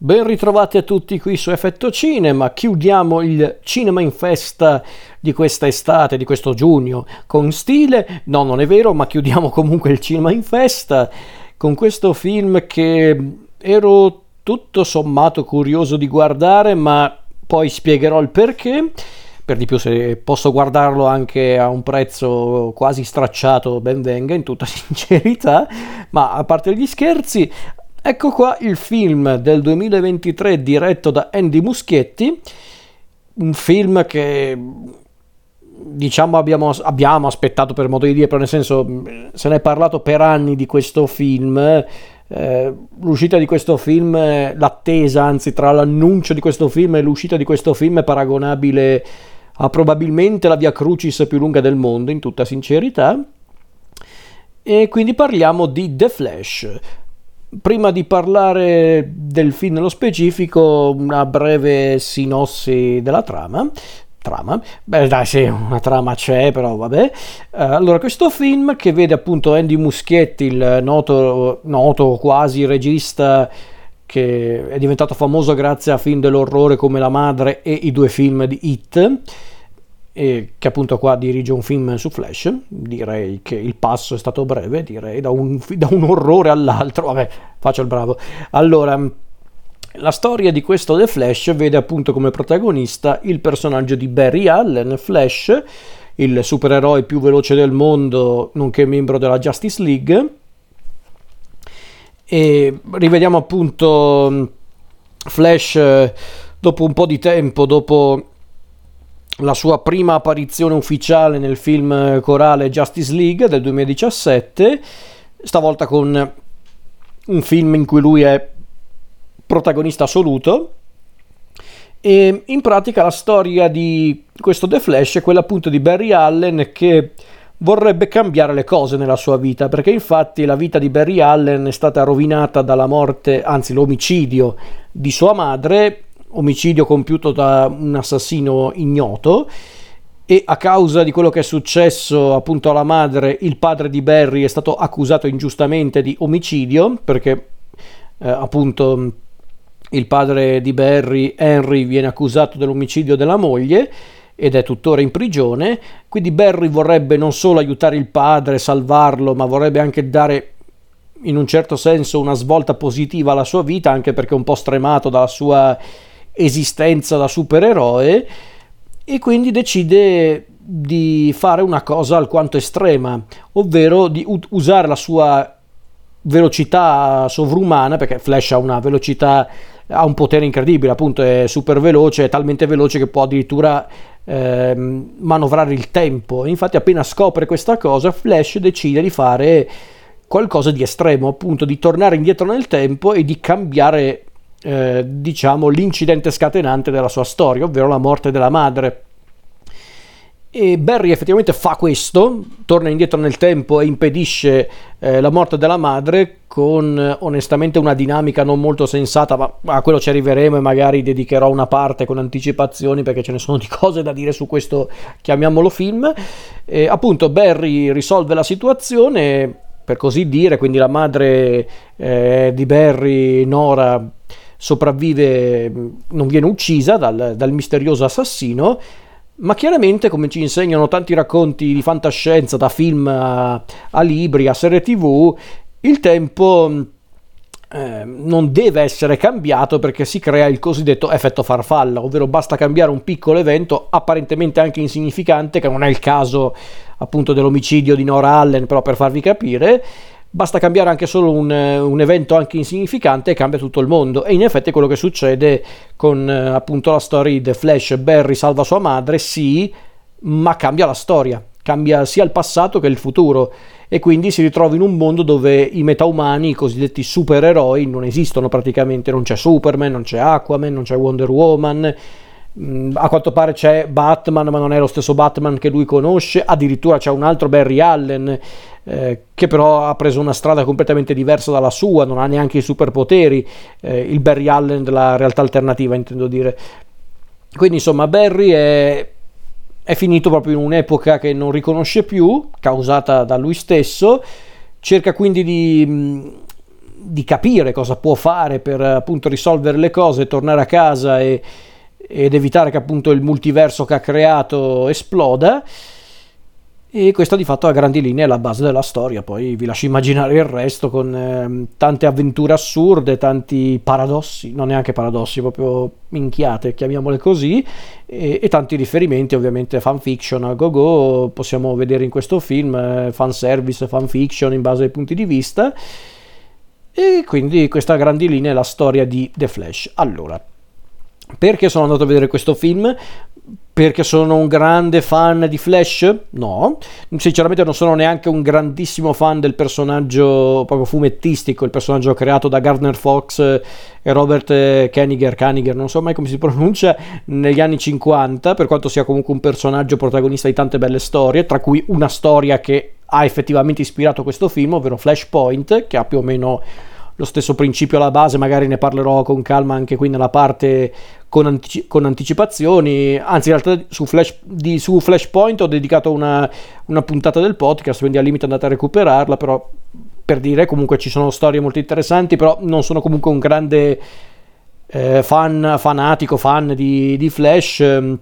Ben ritrovati a tutti qui su Effetto Cinema. Chiudiamo il Cinema in Festa di questa estate, di questo giugno, con stile. No, non è vero, ma chiudiamo comunque il Cinema in Festa con questo film che ero tutto sommato curioso di guardare, ma poi spiegherò il perché. Per di più, se posso guardarlo anche a un prezzo quasi stracciato, ben venga, in tutta sincerità. Ma a parte gli scherzi, Ecco qua il film del 2023 diretto da Andy Muschietti, un film che diciamo abbiamo, abbiamo, aspettato per modo di dire, però nel senso se ne è parlato per anni di questo film. Eh, l'uscita di questo film, l'attesa anzi tra l'annuncio di questo film e l'uscita di questo film è paragonabile a probabilmente la via Crucis più lunga del mondo, in tutta sincerità. E quindi parliamo di The Flash, Prima di parlare del film nello specifico, una breve sinossi della trama. Trama? Beh, dai, sì, una trama c'è, però vabbè. Uh, allora, questo film che vede appunto Andy Muschietti, il noto, noto quasi regista che è diventato famoso grazie a film dell'orrore come La Madre e i due film di Hit e che appunto qua dirige un film su Flash, direi che il passo è stato breve, direi, da un, da un orrore all'altro, vabbè, faccio il bravo. Allora, la storia di questo The Flash vede appunto come protagonista il personaggio di Barry Allen, Flash, il supereroe più veloce del mondo, nonché membro della Justice League. E rivediamo appunto Flash eh, dopo un po' di tempo, dopo la sua prima apparizione ufficiale nel film corale Justice League del 2017, stavolta con un film in cui lui è protagonista assoluto. E in pratica la storia di questo The Flash è quella appunto di Barry Allen che vorrebbe cambiare le cose nella sua vita, perché infatti la vita di Barry Allen è stata rovinata dalla morte, anzi l'omicidio di sua madre omicidio compiuto da un assassino ignoto e a causa di quello che è successo appunto alla madre il padre di Barry è stato accusato ingiustamente di omicidio perché eh, appunto il padre di Barry Henry viene accusato dell'omicidio della moglie ed è tuttora in prigione. Quindi Barry vorrebbe non solo aiutare il padre salvarlo ma vorrebbe anche dare in un certo senso una svolta positiva alla sua vita anche perché è un po' stremato dalla sua esistenza da supereroe e quindi decide di fare una cosa alquanto estrema, ovvero di usare la sua velocità sovrumana, perché Flash ha una velocità, ha un potere incredibile, appunto è super veloce, è talmente veloce che può addirittura eh, manovrare il tempo. Infatti appena scopre questa cosa, Flash decide di fare qualcosa di estremo, appunto di tornare indietro nel tempo e di cambiare eh, diciamo, l'incidente scatenante della sua storia, ovvero la morte della madre. E Barry effettivamente fa questo, torna indietro nel tempo e impedisce eh, la morte della madre con onestamente una dinamica non molto sensata, ma a quello ci arriveremo e magari dedicherò una parte con anticipazioni perché ce ne sono di cose da dire su questo, chiamiamolo film. E, appunto Barry risolve la situazione, per così dire, quindi la madre eh, di Barry, Nora, sopravvive, non viene uccisa dal, dal misterioso assassino, ma chiaramente, come ci insegnano tanti racconti di fantascienza, da film a, a libri, a serie tv, il tempo eh, non deve essere cambiato perché si crea il cosiddetto effetto farfalla, ovvero basta cambiare un piccolo evento apparentemente anche insignificante, che non è il caso appunto dell'omicidio di Nora Allen, però per farvi capire, basta cambiare anche solo un, un, evento anche insignificante e cambia tutto il mondo. E in effetti è quello che succede con eh, appunto la storia di The Flash Barry salva sua madre sì ma cambia la storia cambia sia il passato che il futuro. E quindi si ritrova in un mondo dove i metaumani, i cosiddetti supereroi, non esistono praticamente, non c'è Superman, non c'è Aquaman, non c'è Wonder Woman, a quanto pare c'è Batman, ma non è lo stesso Batman che lui conosce. Addirittura c'è un altro Barry Allen eh, che però ha preso una strada completamente diversa dalla sua, non ha neanche i superpoteri, eh, il Barry Allen della realtà alternativa intendo dire. Quindi insomma Barry è, è finito proprio in un'epoca che non riconosce più, causata da lui stesso, cerca quindi di, di capire cosa può fare per appunto risolvere le cose, tornare a casa e, ed evitare che appunto il multiverso che ha creato esploda. E questa di fatto a grandi linee è la base della storia, poi vi lascio immaginare il resto con eh, tante avventure assurde, tanti paradossi, non neanche paradossi, proprio minchiate, chiamiamole così, e, e tanti riferimenti ovviamente fanfiction a go-go, possiamo vedere in questo film eh, fanservice, fanfiction in base ai punti di vista, e quindi questa a grandi linee è la storia di The Flash. Allora, perché sono andato a vedere questo film? Perché sono un grande fan di Flash? No, sinceramente non sono neanche un grandissimo fan del personaggio proprio fumettistico, il personaggio creato da Gardner Fox e Robert Kaniger, Kaniger, non so mai come si pronuncia, negli anni 50, per quanto sia comunque un personaggio protagonista di tante belle storie, tra cui una storia che ha effettivamente ispirato questo film, ovvero Flashpoint, che ha più o meno lo stesso principio alla base, magari ne parlerò con calma anche qui nella parte con, antici- con anticipazioni, anzi in realtà su, Flash, di, su Flashpoint ho dedicato una, una, puntata del podcast, quindi al limite andate a recuperarla, però per dire comunque ci sono storie molto interessanti, però non sono comunque un grande eh, fan, fanatico, fan di, di Flash. Ehm,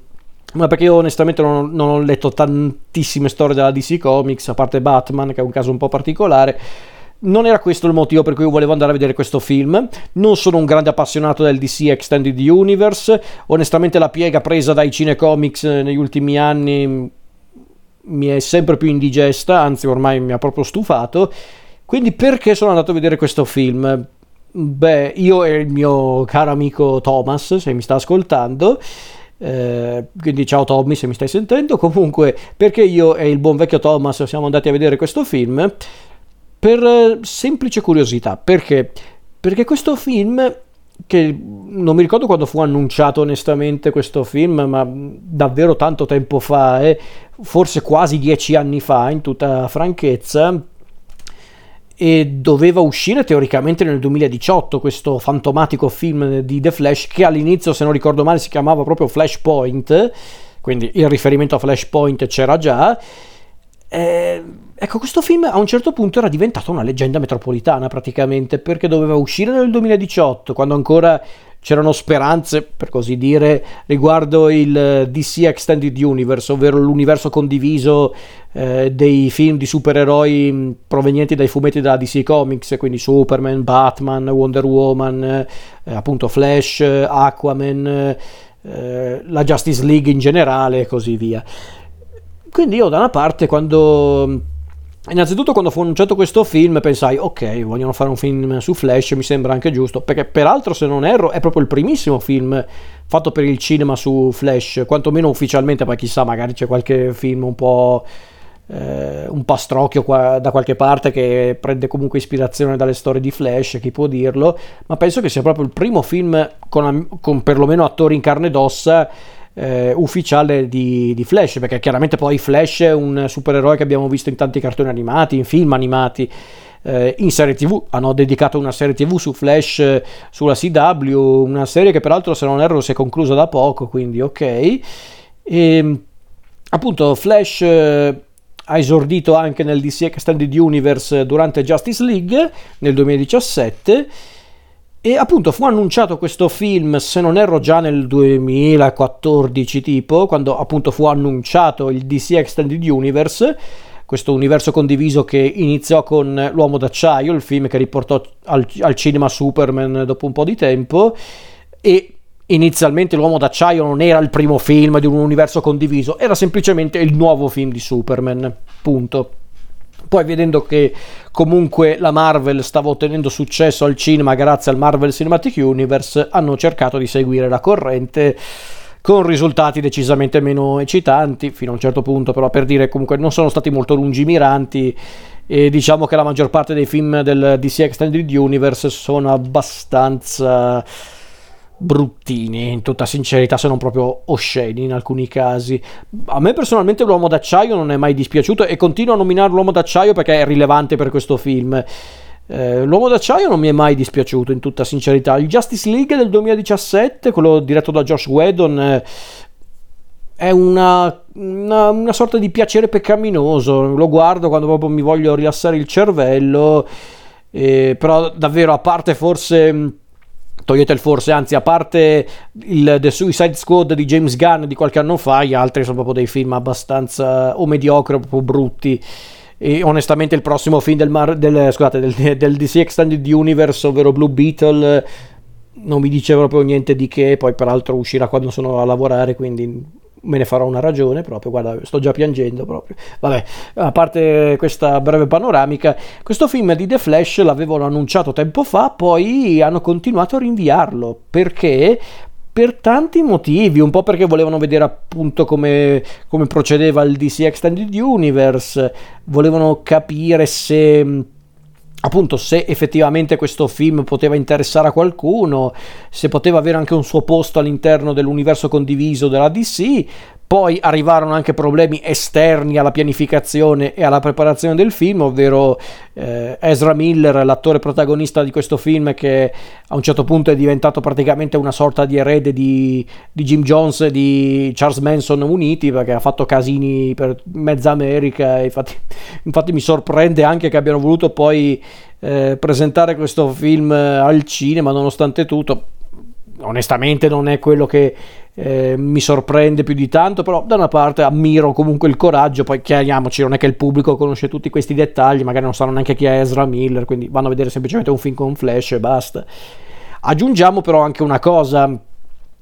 ma perché io onestamente non, non ho letto tantissime storie della DC Comics, a parte Batman, che è un caso un po' particolare non era questo il motivo per cui volevo andare a vedere questo film. Non sono un grande appassionato del DC Extended Universe. Onestamente, la piega presa dai cinecomics negli ultimi anni mi è sempre più indigesta, anzi, ormai mi ha proprio stufato. Quindi, perché sono andato a vedere questo film? Beh, io e il mio caro amico Thomas, se mi sta ascoltando. Eh, quindi ciao Tommy se mi stai sentendo comunque perché io e il buon vecchio Thomas siamo andati a vedere questo film per eh, semplice curiosità. Perché? Perché questo film, che non mi ricordo quando fu annunciato onestamente questo film, ma davvero tanto tempo fa, eh, forse quasi dieci anni fa, in tutta franchezza, e doveva uscire teoricamente nel 2018 questo fantomatico film di The Flash che all'inizio se non ricordo male si chiamava proprio Flashpoint quindi il riferimento a Flashpoint c'era già eh, ecco, questo film a un certo punto era diventato una leggenda metropolitana praticamente, perché doveva uscire nel 2018, quando ancora c'erano speranze, per così dire, riguardo il DC Extended Universe, ovvero l'universo condiviso eh, dei film di supereroi mm, provenienti dai fumetti della DC Comics, quindi Superman, Batman, Wonder Woman, eh, appunto Flash, Aquaman, eh, la Justice League in generale e così via. Quindi io da una parte quando... Innanzitutto quando fu annunciato questo film pensai ok vogliono fare un film su Flash mi sembra anche giusto perché peraltro se non erro è proprio il primissimo film fatto per il cinema su Flash quantomeno ufficialmente poi chissà magari c'è qualche film un po' eh, un pastrocchio qua, da qualche parte che prende comunque ispirazione dalle storie di Flash chi può dirlo ma penso che sia proprio il primo film con, con perlomeno attori in carne ed ossa eh, ufficiale di, di, Flash, perché chiaramente poi Flash è un supereroe che abbiamo visto in tanti cartoni animati, in film animati, eh, in serie tv, hanno dedicato una serie tv su Flash eh, sulla CW, una serie che peraltro se non erro si è conclusa da poco, quindi ok. E, ehm, appunto Flash eh, ha esordito anche nel DC Extended Universe durante Justice League nel 2017 e appunto fu annunciato questo film, se non erro già nel 2014 tipo, quando appunto fu annunciato il DC Extended Universe, questo universo condiviso che iniziò con L'Uomo d'Acciaio, il film che riportò al, al cinema Superman dopo un po' di tempo, e inizialmente L'Uomo d'Acciaio non era il primo film di un universo condiviso, era semplicemente il nuovo film di Superman, punto. Poi vedendo che comunque la Marvel stava ottenendo successo al cinema grazie al Marvel Cinematic Universe, hanno cercato di seguire la corrente con risultati decisamente meno eccitanti fino a un certo punto, però per dire comunque non sono stati molto lungimiranti e diciamo che la maggior parte dei film del DC Extended Universe sono abbastanza bruttini, in tutta sincerità, se non proprio osceni in alcuni casi. A me personalmente l'uomo d'acciaio non è mai dispiaciuto e continuo a nominare l'uomo d'acciaio perché è rilevante per questo film. Eh, l'uomo d'acciaio non mi è mai dispiaciuto in tutta sincerità. Il Justice League del 2017, quello diretto da Josh Whedon, eh, è una, una, una sorta di piacere peccaminoso. Lo guardo quando proprio mi voglio rilassare il cervello eh, però davvero a parte forse il forse, anzi a parte il The Suicide Squad di James Gunn di qualche anno fa, gli altri sono proprio dei film abbastanza o mediocri o proprio brutti. E onestamente il prossimo film del, Mar- del, scusate, del, del DC Extended Universe, ovvero Blue Beetle, non mi dice proprio niente di che, poi peraltro uscirà quando sono a lavorare, quindi me ne farò una ragione proprio, guarda, sto già piangendo proprio. Vabbè, a parte questa breve panoramica, questo film di The Flash l'avevano annunciato tempo fa, poi hanno continuato a rinviarlo, perché? Per tanti motivi, un po' perché volevano vedere appunto come, come procedeva il DC Extended Universe, volevano capire se appunto se effettivamente questo film poteva interessare a qualcuno, se poteva avere anche un suo posto all'interno dell'universo condiviso della DC, poi arrivarono anche problemi esterni alla pianificazione e alla preparazione del film, ovvero eh, Ezra Miller, l'attore protagonista di questo film, che a un certo punto è diventato praticamente una sorta di erede di, di Jim Jones e di Charles Manson uniti, perché ha fatto casini per mezza America. Infatti, infatti mi sorprende anche che abbiano voluto poi eh, presentare questo film al cinema, nonostante tutto onestamente non è quello che eh, mi sorprende più di tanto, però da una parte ammiro comunque il coraggio, poi chiariamoci, non è che il pubblico conosce tutti questi dettagli, magari non sanno neanche chi è Ezra Miller, quindi vanno a vedere semplicemente un film con Flash e basta. Aggiungiamo però anche una cosa,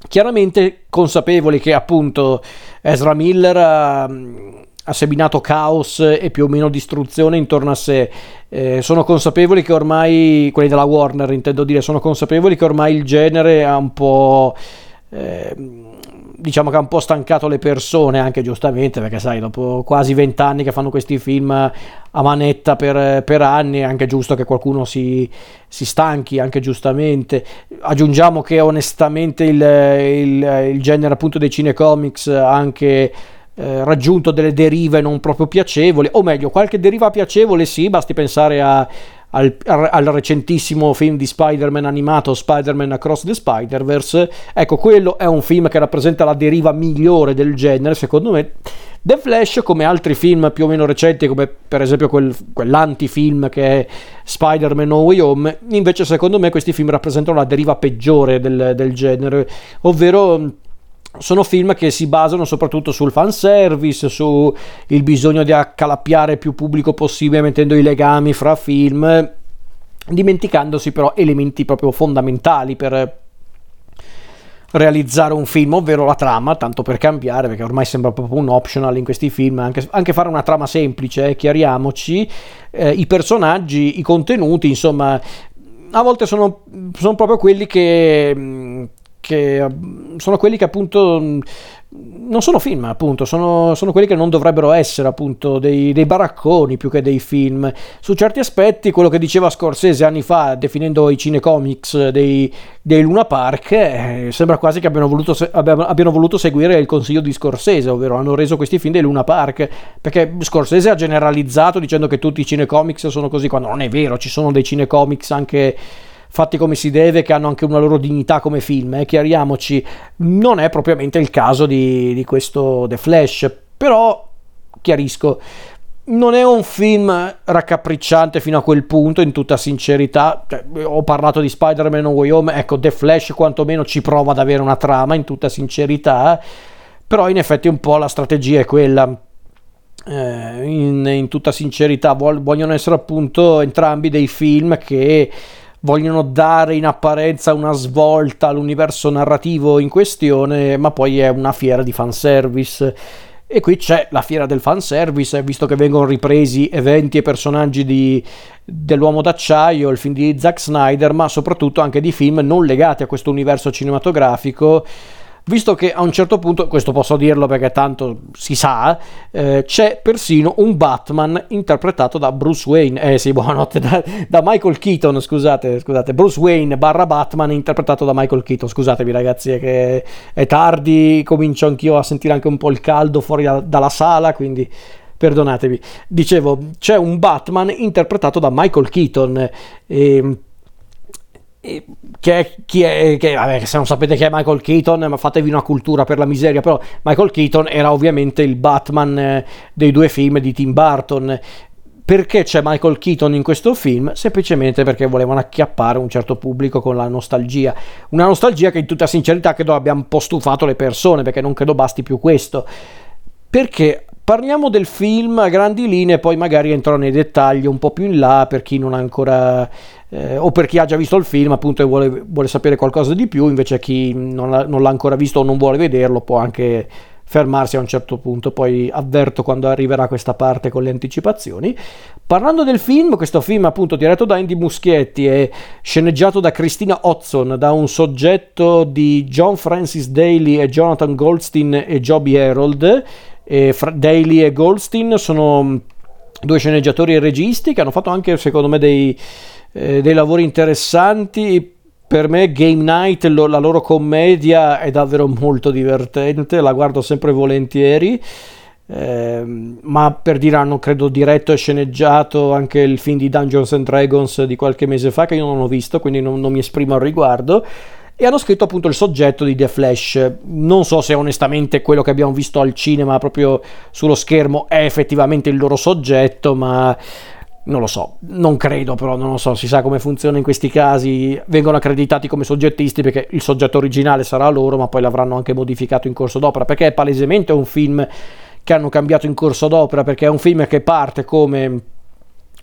chiaramente consapevoli che appunto Ezra Miller ha, ha seminato caos e più o meno distruzione intorno a sé. Eh, sono consapevoli che ormai, quelli della Warner intendo dire, sono consapevoli che ormai il genere ha un po'... Eh, diciamo che ha un po' stancato le persone, anche giustamente, perché sai, dopo quasi vent'anni che fanno questi film a manetta per, per anni, è anche giusto che qualcuno si, si, stanchi, anche giustamente. Aggiungiamo che onestamente il, il, il genere appunto dei cinecomics ha anche eh, raggiunto delle derive non proprio piacevoli, o meglio, qualche deriva piacevole sì, basti pensare a, al, al, recentissimo film di Spider-Man animato Spider-Man Across the Spider-Verse. Ecco, quello è un film che rappresenta la deriva migliore del genere, secondo me. The Flash, come altri film più o meno recenti, come per esempio quel, quell'antifilm che è Spider-Man No Way Home, invece secondo me questi film rappresentano la deriva peggiore del, del genere, ovvero sono film che si basano soprattutto sul fanservice, sul bisogno di accalappiare più pubblico possibile mettendo i legami fra film, dimenticandosi però elementi proprio fondamentali per realizzare un film, ovvero la trama, tanto per cambiare, perché ormai sembra proprio un optional in questi film, anche, anche fare una trama semplice, eh, chiariamoci, eh, i personaggi, i contenuti, insomma, a volte sono, sono proprio quelli che che sono quelli che appunto mm, non sono film, appunto, sono, sono quelli che non dovrebbero essere appunto dei, dei, baracconi più che dei film. Su certi aspetti, quello che diceva Scorsese anni fa, definendo i cinecomics dei, dei Luna Park, eh, sembra quasi che abbiano voluto, abbiano voluto seguire il consiglio di Scorsese, ovvero hanno reso questi film dei Luna Park, perché Scorsese ha generalizzato dicendo che tutti i cinecomics sono così, quando non è vero, ci sono dei cinecomics anche fatti come si deve, che hanno anche una loro dignità come film, eh, chiariamoci, non è propriamente il caso di, di questo The Flash, però chiarisco, non è un film raccapricciante fino a quel punto, in tutta sincerità. Cioè, ho parlato di Spider-Man No Way Home, ecco, The Flash quantomeno ci prova ad avere una trama, in tutta sincerità, però in effetti un po' la strategia è quella. Eh, in, in, tutta sincerità, vogliono essere appunto entrambi dei film che vogliono dare in apparenza una svolta all'universo narrativo in questione, ma poi è una fiera di fanservice. E qui c'è la fiera del fanservice, visto che vengono ripresi eventi e personaggi di, dell'uomo d'acciaio, il film di Zack Snyder, ma soprattutto anche di film non legati a questo universo cinematografico visto che a un certo punto, questo posso dirlo perché tanto si sa, eh, c'è persino un Batman interpretato da Bruce Wayne, eh sì, buonanotte, da, da, Michael Keaton, scusate, scusate, Bruce Wayne barra Batman interpretato da Michael Keaton, scusatemi ragazzi, è che è tardi, comincio anch'io a sentire anche un po' il caldo fuori da, dalla sala, quindi perdonatevi. Dicevo, c'è un Batman interpretato da Michael Keaton. E, ehm, che è, chi è, che, vabbè, se non sapete chi è Michael Keaton, fatevi una cultura per la miseria, però Michael Keaton era ovviamente il Batman eh, dei due film di Tim Burton. perché c'è Michael Keaton in questo film? Semplicemente perché volevano acchiappare un certo pubblico con la nostalgia. Una nostalgia che in tutta sincerità credo abbia un po' stufato le persone, perché non credo basti più questo. Perché parliamo del film a grandi linee, poi magari entro nei dettagli un po' più in là per chi non ha ancora eh, o per chi ha già visto il film appunto e vuole, vuole sapere qualcosa di più, invece chi non, l'ha, non l'ha ancora visto o non vuole vederlo può anche fermarsi a un certo punto, poi avverto quando arriverà questa parte con le anticipazioni. Parlando del film, questo film appunto diretto da Andy Muschietti e sceneggiato da Christina Hodson, da un soggetto di John Francis Daly e Jonathan Goldstein e Joby Harold. E Fra- Daly e Goldstein sono due sceneggiatori e registi che hanno fatto anche secondo me dei, eh, dei lavori interessanti. Per me Game Night, lo, la loro commedia è davvero molto divertente, la guardo sempre volentieri. Eh, ma per dire hanno credo diretto e sceneggiato anche il film di Dungeons and Dragons di qualche mese fa che io non ho visto quindi non, non mi esprimo al riguardo. E hanno scritto appunto il soggetto di The Flash. Non so se onestamente quello che abbiamo visto al cinema proprio sullo schermo è effettivamente il loro soggetto ma non lo so, non credo però, non lo so, si sa come funziona in questi casi, vengono accreditati come soggettisti perché il soggetto originale sarà loro, ma poi l'avranno anche modificato in corso d'opera, perché è palesemente un film che hanno cambiato in corso d'opera, perché è un film che parte come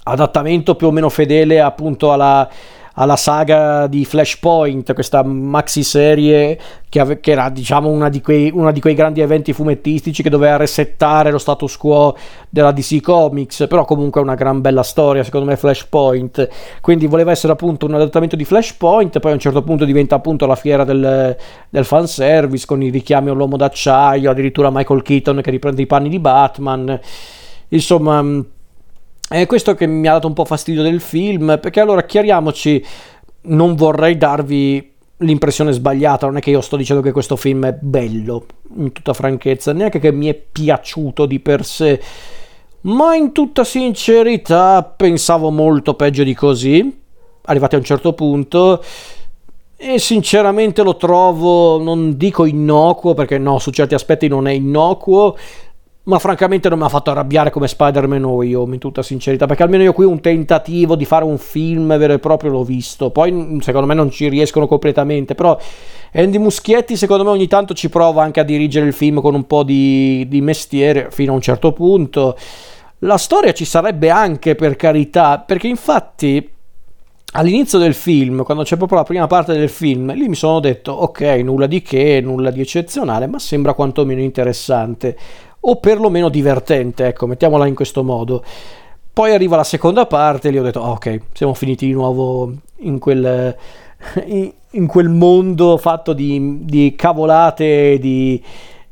adattamento più o meno fedele appunto alla alla saga di Flashpoint, questa maxi serie che, ave- che era diciamo una di, quei, una di, quei, grandi eventi fumettistici che doveva resettare lo status quo della DC Comics, però comunque è una gran bella storia secondo me Flashpoint, quindi voleva essere appunto un adattamento di Flashpoint, poi a un certo punto diventa appunto la fiera del, del fanservice con i richiami all'uomo d'acciaio, addirittura Michael Keaton che riprende i panni di Batman, insomma è questo che mi ha dato un po' fastidio del film, perché allora chiariamoci, non vorrei darvi l'impressione sbagliata, non è che io sto dicendo che questo film è bello, in tutta franchezza, neanche che mi è piaciuto di per sé, ma in tutta sincerità pensavo molto peggio di così, arrivati a un certo punto, e sinceramente lo trovo, non dico innocuo, perché no, su certi aspetti non è innocuo, ma francamente non mi ha fatto arrabbiare come Spider-Man o io, in tutta sincerità, perché almeno io qui un tentativo di fare un film vero e proprio l'ho visto, poi secondo me non ci riescono completamente, però Andy Muschietti secondo me ogni tanto ci prova anche a dirigere il film con un po' di, di mestiere fino a un certo punto. La storia ci sarebbe anche per carità, perché infatti all'inizio del film, quando c'è proprio la prima parte del film, lì mi sono detto ok, nulla di che, nulla di eccezionale, ma sembra quantomeno interessante o perlomeno divertente, ecco, mettiamola in questo modo. Poi arriva la seconda parte e lì ho detto, oh, ok, siamo finiti di nuovo in quel, in, quel mondo fatto di, di cavolate e di,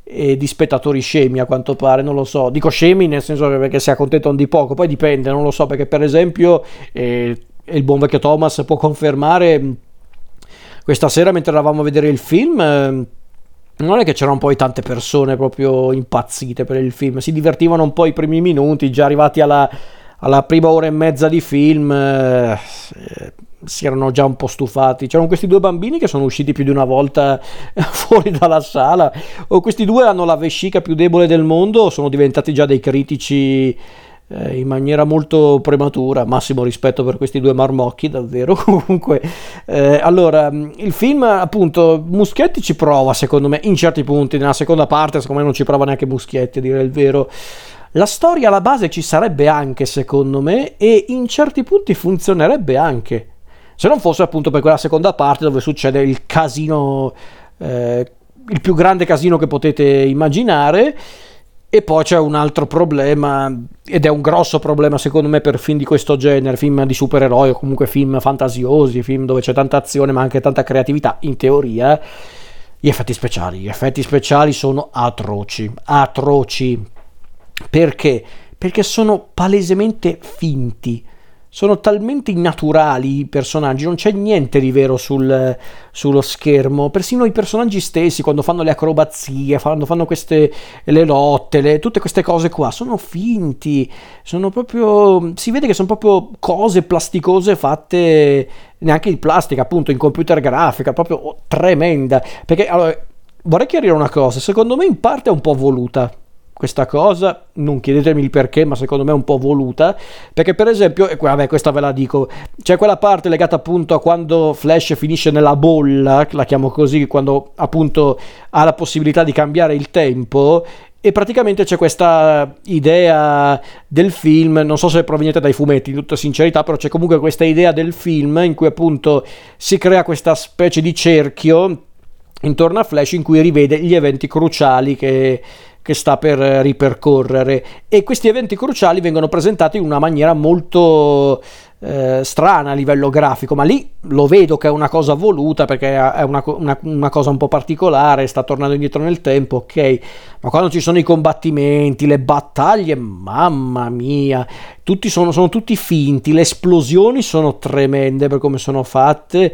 e di spettatori scemi a quanto pare, non lo so, dico scemi nel senso perché si accontentano di poco, poi dipende, non lo so, perché per esempio eh, il buon vecchio Thomas può confermare, questa sera mentre eravamo a vedere il film... Eh, non è che c'erano poi tante persone proprio impazzite per il film, si divertivano un po' i primi minuti, già arrivati alla, alla prima ora e mezza di film eh, si erano già un po' stufati. C'erano questi due bambini che sono usciti più di una volta fuori dalla sala, o questi due hanno la vescica più debole del mondo, sono diventati già dei critici in maniera molto prematura. Massimo rispetto per questi due marmocchi, davvero. Comunque, eh, allora, mm, il film, appunto, Muschietti ci prova, secondo me, in certi punti. Nella seconda parte, secondo me, non ci prova neanche Muschietti, a dire il vero. La storia alla base ci sarebbe anche, secondo me, e in certi punti funzionerebbe anche. Se non fosse appunto per quella seconda parte dove succede il casino, eh, il più grande casino che potete immaginare e poi c'è un altro problema, ed è un grosso problema secondo me per film di questo genere, film di supereroi o comunque film fantasiosi, film dove c'è tanta azione ma anche tanta creatività, in teoria, gli effetti speciali. Gli effetti speciali sono atroci, atroci. Perché? Perché sono palesemente finti sono talmente innaturali i personaggi, non c'è niente di vero sul, sullo schermo, persino i personaggi stessi quando fanno le acrobazie, quando fanno queste le lotte, le, tutte queste cose qua, sono finti, sono proprio, si vede che sono proprio cose plasticose fatte neanche di plastica, appunto in computer grafica, proprio tremenda, perché allora, vorrei chiarire una cosa, secondo me in parte è un po' voluta questa cosa, non chiedetemi il perché, ma secondo me è un po' voluta, perché per esempio, e vabbè questa ve la dico, c'è quella parte legata appunto a quando Flash finisce nella bolla, la chiamo così, quando appunto ha la possibilità di cambiare il tempo e praticamente c'è questa idea del film, non so se proveniente dai fumetti, in tutta sincerità, però c'è comunque questa idea del film in cui appunto si crea questa specie di cerchio intorno a Flash in cui rivede gli eventi cruciali che, che sta per ripercorrere. E questi eventi cruciali vengono presentati in una maniera molto eh, strana a livello grafico, ma lì lo vedo che è una cosa voluta perché è una, una, una, cosa un po' particolare, sta tornando indietro nel tempo, ok, ma quando ci sono i combattimenti, le battaglie, mamma mia, tutti sono, sono tutti finti, le esplosioni sono tremende per come sono fatte,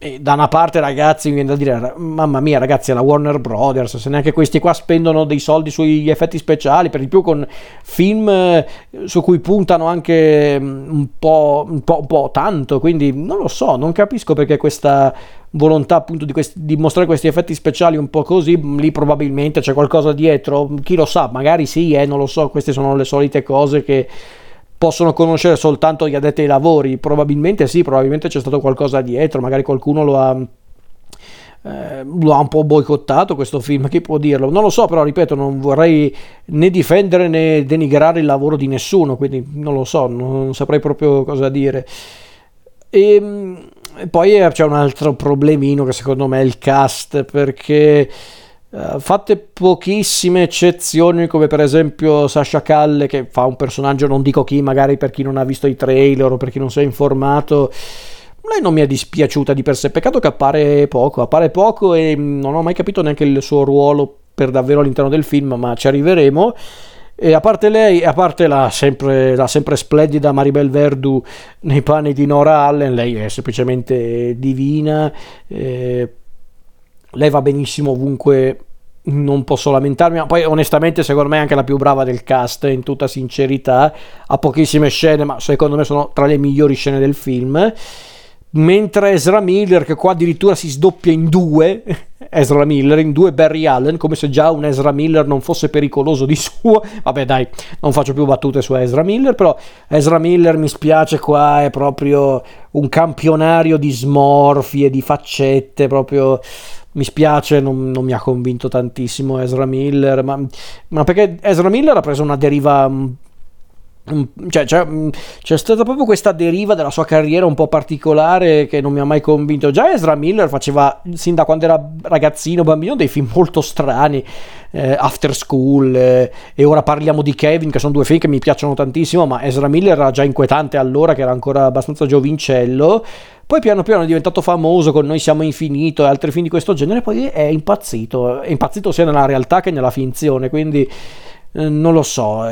e da una parte ragazzi mi viene da dire mamma mia ragazzi è la Warner Brothers se neanche questi qua spendono dei soldi sugli effetti speciali per di più con film eh, su cui puntano anche mm, un po', un po', un po tanto quindi non lo so non capisco perché questa volontà appunto di, questi, di, mostrare questi effetti speciali un po' così lì probabilmente c'è qualcosa dietro chi lo sa magari sì eh, non lo so queste sono le solite cose che possono conoscere soltanto gli addetti ai lavori. Probabilmente sì, probabilmente c'è stato qualcosa dietro, magari qualcuno lo ha. Eh, lo ha un po' boicottato questo film, chi può dirlo? Non lo so, però ripeto, non vorrei né difendere né denigrare il lavoro di nessuno, quindi non lo so, non, saprei proprio cosa dire. E, ehm, e poi c'è un altro problemino che secondo me è il cast, perché Uh, fatte pochissime eccezioni come per esempio Sasha Calle che fa un personaggio non dico chi magari per chi non ha visto i trailer o per chi non si è informato. Lei non mi è dispiaciuta di per sé. Peccato che appare poco. Appare poco e non ho mai capito neanche il suo ruolo per davvero all'interno del film ma ci arriveremo. E a parte lei, a parte la sempre, la sempre splendida Maribel Verdu nei panni di Nora Allen, lei è semplicemente divina. Eh, lei va benissimo ovunque non posso lamentarmi, ma poi onestamente secondo me è anche la più brava del cast, in tutta sincerità, ha pochissime scene, ma secondo me sono tra le migliori scene del film. Mentre Ezra Miller, che qua addirittura si sdoppia in due, Ezra Miller, in due Barry Allen, come se già un Ezra Miller non fosse pericoloso di suo. Vabbè dai, non faccio più battute su Ezra Miller, però Ezra Miller mi spiace qua, è proprio un campionario di smorfie, di faccette, proprio mi spiace, non, non, mi ha convinto tantissimo Ezra Miller, ma, ma, perché Ezra Miller ha preso una deriva... Mm, cioè, cioè, mm, c'è stata proprio questa deriva della sua carriera un po' particolare che non mi ha mai convinto. Già Ezra Miller faceva, sin da quando era ragazzino, bambino, dei film molto strani, eh, After School, eh, e ora parliamo di Kevin, che sono due film che mi piacciono tantissimo, ma Ezra Miller era già inquietante allora, che era ancora abbastanza giovincello. Poi piano piano è diventato famoso con Noi siamo infinito e altri film di questo genere, poi è impazzito, è impazzito sia nella realtà che nella finzione, quindi eh, non lo so.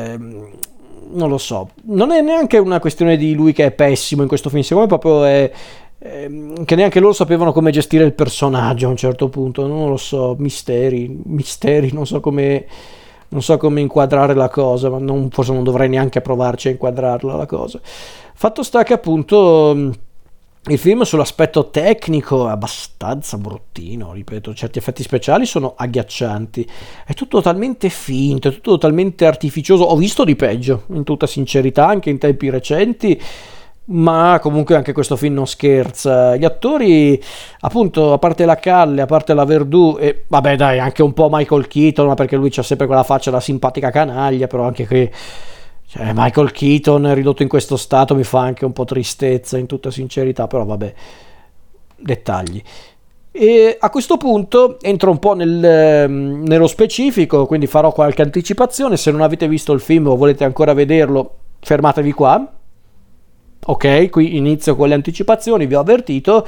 Non lo so, non è neanche una questione di lui che è pessimo in questo film, secondo me proprio è, ehm, che neanche loro sapevano come gestire il personaggio a un certo punto, non lo so, misteri, misteri, non so come, non so come inquadrare la cosa, ma non, forse non dovrei neanche provarci a inquadrarla la cosa. Fatto sta che appunto il film sull'aspetto tecnico è abbastanza bruttino, ripeto, certi effetti speciali sono agghiaccianti, è tutto talmente finto, è tutto totalmente artificioso, ho visto di peggio, in tutta sincerità, anche in tempi recenti, ma comunque anche questo film non scherza. Gli attori, appunto, a parte la Calle, a parte la Verdù, e vabbè dai, anche un po' Michael Keaton, perché lui c'ha sempre quella faccia da simpatica canaglia, però anche qui cioè, Michael Keaton ridotto in questo stato mi fa anche un po' tristezza, in tutta sincerità, però vabbè, dettagli. E a questo punto entro un po' nel, ehm, nello specifico, quindi farò qualche anticipazione. Se non avete visto il film o volete ancora vederlo, fermatevi qua. Ok, qui inizio con le anticipazioni, vi ho avvertito.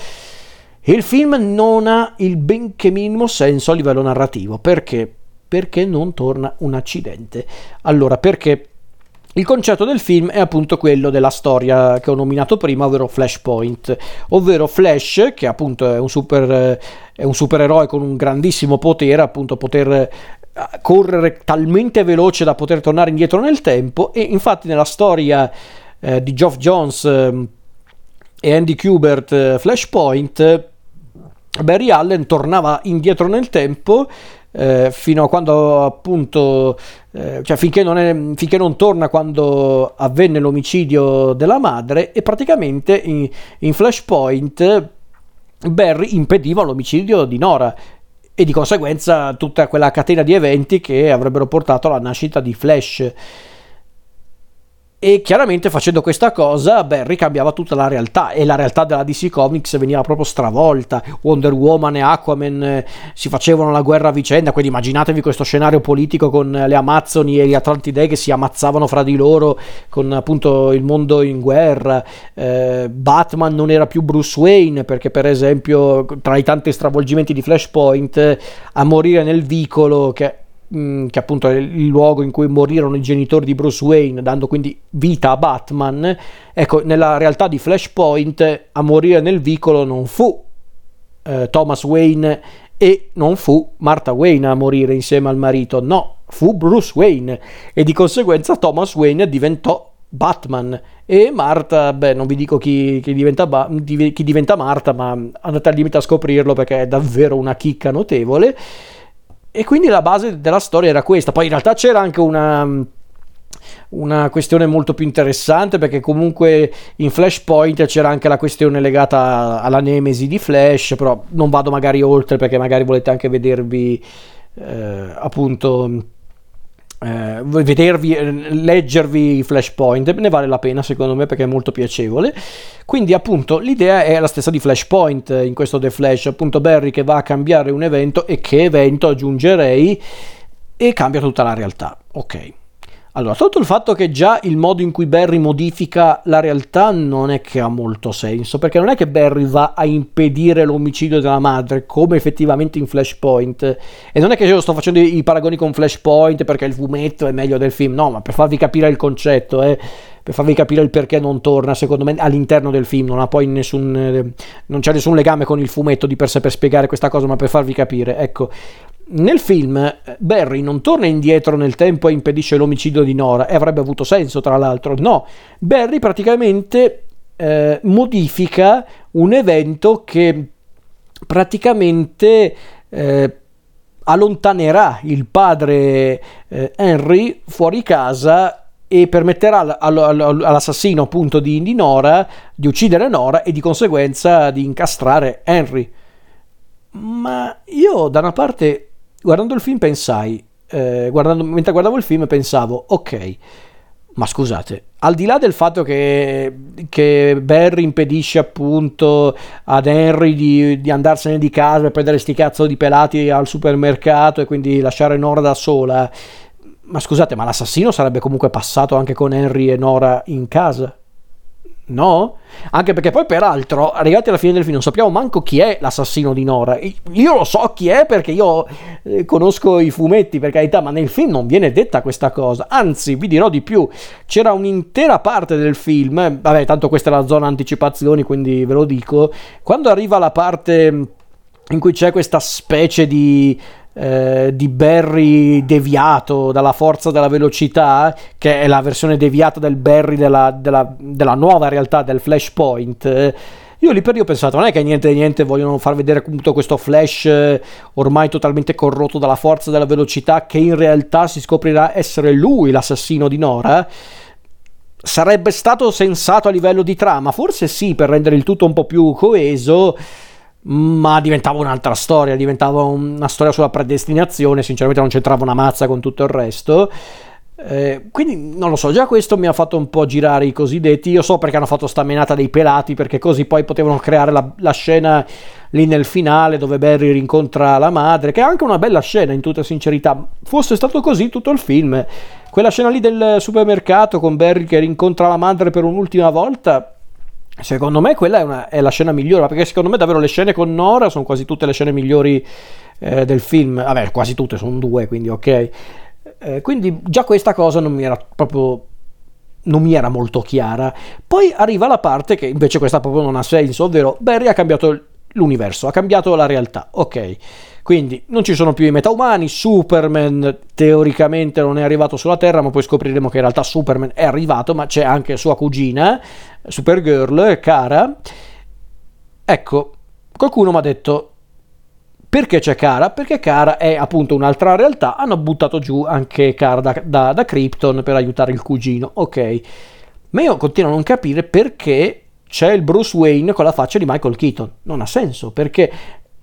Il film non ha il benché minimo senso a livello narrativo. Perché? Perché non torna un accidente. Allora, perché il concetto del film è appunto quello della storia che ho nominato prima, ovvero Flashpoint, ovvero Flash, che appunto è un, super, è un supereroe con un grandissimo potere, appunto poter eh, correre talmente veloce da poter tornare indietro nel tempo e infatti nella storia eh, di Geoff Jones eh, e Andy Kubert eh, Flashpoint Barry Allen tornava indietro nel tempo eh, fino a quando appunto, eh, cioè finché non, è, finché non, torna quando avvenne l'omicidio della madre e praticamente in, in Flashpoint Barry impediva l'omicidio di Nora e di conseguenza tutta quella catena di eventi che avrebbero portato alla nascita di Flash. E chiaramente facendo questa cosa Barry cambiava tutta la realtà e la realtà della DC Comics veniva proprio stravolta. Wonder Woman e Aquaman eh, si facevano la guerra a vicenda, quindi immaginatevi questo scenario politico con le Amazzoni e gli Atlantidei che si ammazzavano fra di loro con appunto il mondo in guerra. Eh, Batman non era più Bruce Wayne perché per esempio tra i tanti stravolgimenti di Flashpoint a morire nel vicolo che Mm, che appunto è il luogo in cui morirono i genitori di Bruce Wayne, dando quindi vita a Batman, ecco, nella realtà di Flashpoint a morire nel vicolo non fu eh, Thomas Wayne e non fu Martha Wayne a morire insieme al marito, no, fu Bruce Wayne e di conseguenza Thomas Wayne diventò Batman e Martha, beh, non vi dico chi, chi, diventa, ba- chi diventa Martha, ma andate al limite a scoprirlo perché è davvero una chicca notevole. E quindi la base della storia era questa. Poi in realtà c'era anche una, una questione molto più interessante perché comunque in Flashpoint c'era anche la questione legata alla nemesi di Flash, però non vado magari oltre perché magari volete anche vedervi eh, appunto eh, vedervi, eh, leggervi Flashpoint, ne vale la pena secondo me perché è molto piacevole. Quindi appunto l'idea è la stessa di Flashpoint in questo The Flash, appunto Barry che va a cambiare un evento e che evento aggiungerei e cambia tutta la realtà. Ok. Allora, tolto il fatto che già il modo in cui Barry modifica la realtà non è che ha molto senso, perché non è che Barry va a impedire l'omicidio della madre, come effettivamente in Flashpoint, e non è che io sto facendo i paragoni con Flashpoint perché il fumetto è meglio del film, no, ma per farvi capire il concetto, eh, per farvi capire il perché non torna, secondo me, all'interno del film, non ha poi nessun, eh, non c'è nessun legame con il fumetto di per sé per spiegare questa cosa, ma per farvi capire, ecco, nel film Barry non torna indietro nel tempo e impedisce l'omicidio di Nora e avrebbe avuto senso tra l'altro. No, Barry praticamente eh, modifica un evento che praticamente eh, allontanerà il padre eh, Henry fuori casa e permetterà all'assassino appunto di, di Nora di uccidere Nora e di conseguenza di incastrare Henry. Ma io da una parte guardando il film pensai, eh, guardando, mentre guardavo il film pensavo, ok, ma scusate, al di là del fatto che, che Barry impedisce appunto ad Henry di, di, andarsene di casa e prendere sti cazzo di pelati al supermercato e quindi lasciare Nora da sola, ma scusate, ma l'assassino sarebbe comunque passato anche con Henry e Nora in casa? No? Anche perché poi peraltro, arrivati alla fine del film, non sappiamo manco chi è l'assassino di Nora. Io lo so chi è perché io eh, conosco i fumetti, per carità, ma nel film non viene detta questa cosa. Anzi, vi dirò di più, c'era un'intera parte del film, vabbè, tanto questa è la zona anticipazioni, quindi ve lo dico, quando arriva la parte in cui c'è questa specie di eh, di Barry deviato dalla forza della velocità, che è la versione deviata del Barry della, della, della nuova realtà del Flashpoint. Eh, io lì per lì ho pensato, non è che niente niente vogliono far vedere appunto questo Flash eh, ormai totalmente corrotto dalla forza della velocità, che in realtà si scoprirà essere lui l'assassino di Nora. Sarebbe stato sensato a livello di trama, forse sì, per rendere il tutto un po' più coeso ma diventava un'altra storia, diventava una storia sulla predestinazione, sinceramente non c'entrava una mazza con tutto il resto. Eh, quindi non lo so, già questo mi ha fatto un po' girare i cosiddetti. Io so perché hanno fatto sta menata dei pelati, perché così poi potevano creare la, la, scena lì nel finale dove Barry rincontra la madre, che è anche una bella scena in tutta sincerità. Fosse stato così tutto il film, quella scena lì del supermercato con Barry che rincontra la madre per un'ultima volta Secondo me quella è, una, è, la scena migliore, perché secondo me davvero le scene con Nora sono quasi tutte le scene migliori eh, del film. Vabbè, quasi tutte, sono due, quindi ok. Eh, quindi già questa cosa non mi era proprio non mi era molto chiara. Poi arriva la parte che invece questa proprio non ha senso, ovvero Barry ha cambiato l'universo, ha cambiato la realtà. Ok. Quindi non ci sono più i metaumani, Superman teoricamente non è arrivato sulla Terra, ma poi scopriremo che in realtà Superman è arrivato, ma c'è anche sua cugina, Supergirl, cara. Ecco, qualcuno mi ha detto, Perché c'è Kara? Perché Kara è appunto un'altra realtà, hanno buttato giù anche Kara da, da, da Krypton per aiutare il cugino, ok. Ma io continuo a non capire perché c'è il Bruce Wayne con la faccia di Michael Keaton. Non ha senso, perché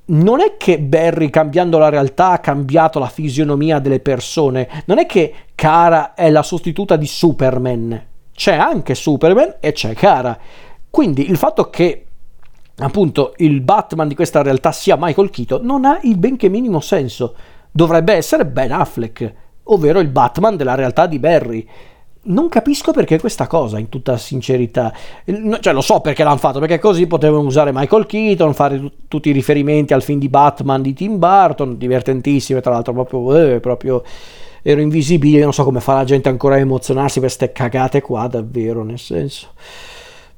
non è che Barry cambiando la realtà ha cambiato la fisionomia delle persone, non è che Kara è la sostituta di Superman. C'è anche Superman e c'è Kara. Quindi il fatto che appunto il Batman di questa realtà sia Michael Keaton non ha il benché minimo senso. Dovrebbe essere Ben Affleck, ovvero il Batman della realtà di Barry. Non capisco perché questa cosa, in tutta sincerità. Cioè, lo so perché l'hanno fatto, perché così potevano usare Michael Keaton, fare t- tutti i riferimenti al film di Batman di Tim Burton, divertentissime, tra l'altro proprio, eh, proprio ero invisibile, non so come fa la gente ancora a emozionarsi per queste cagate qua, davvero, nel senso...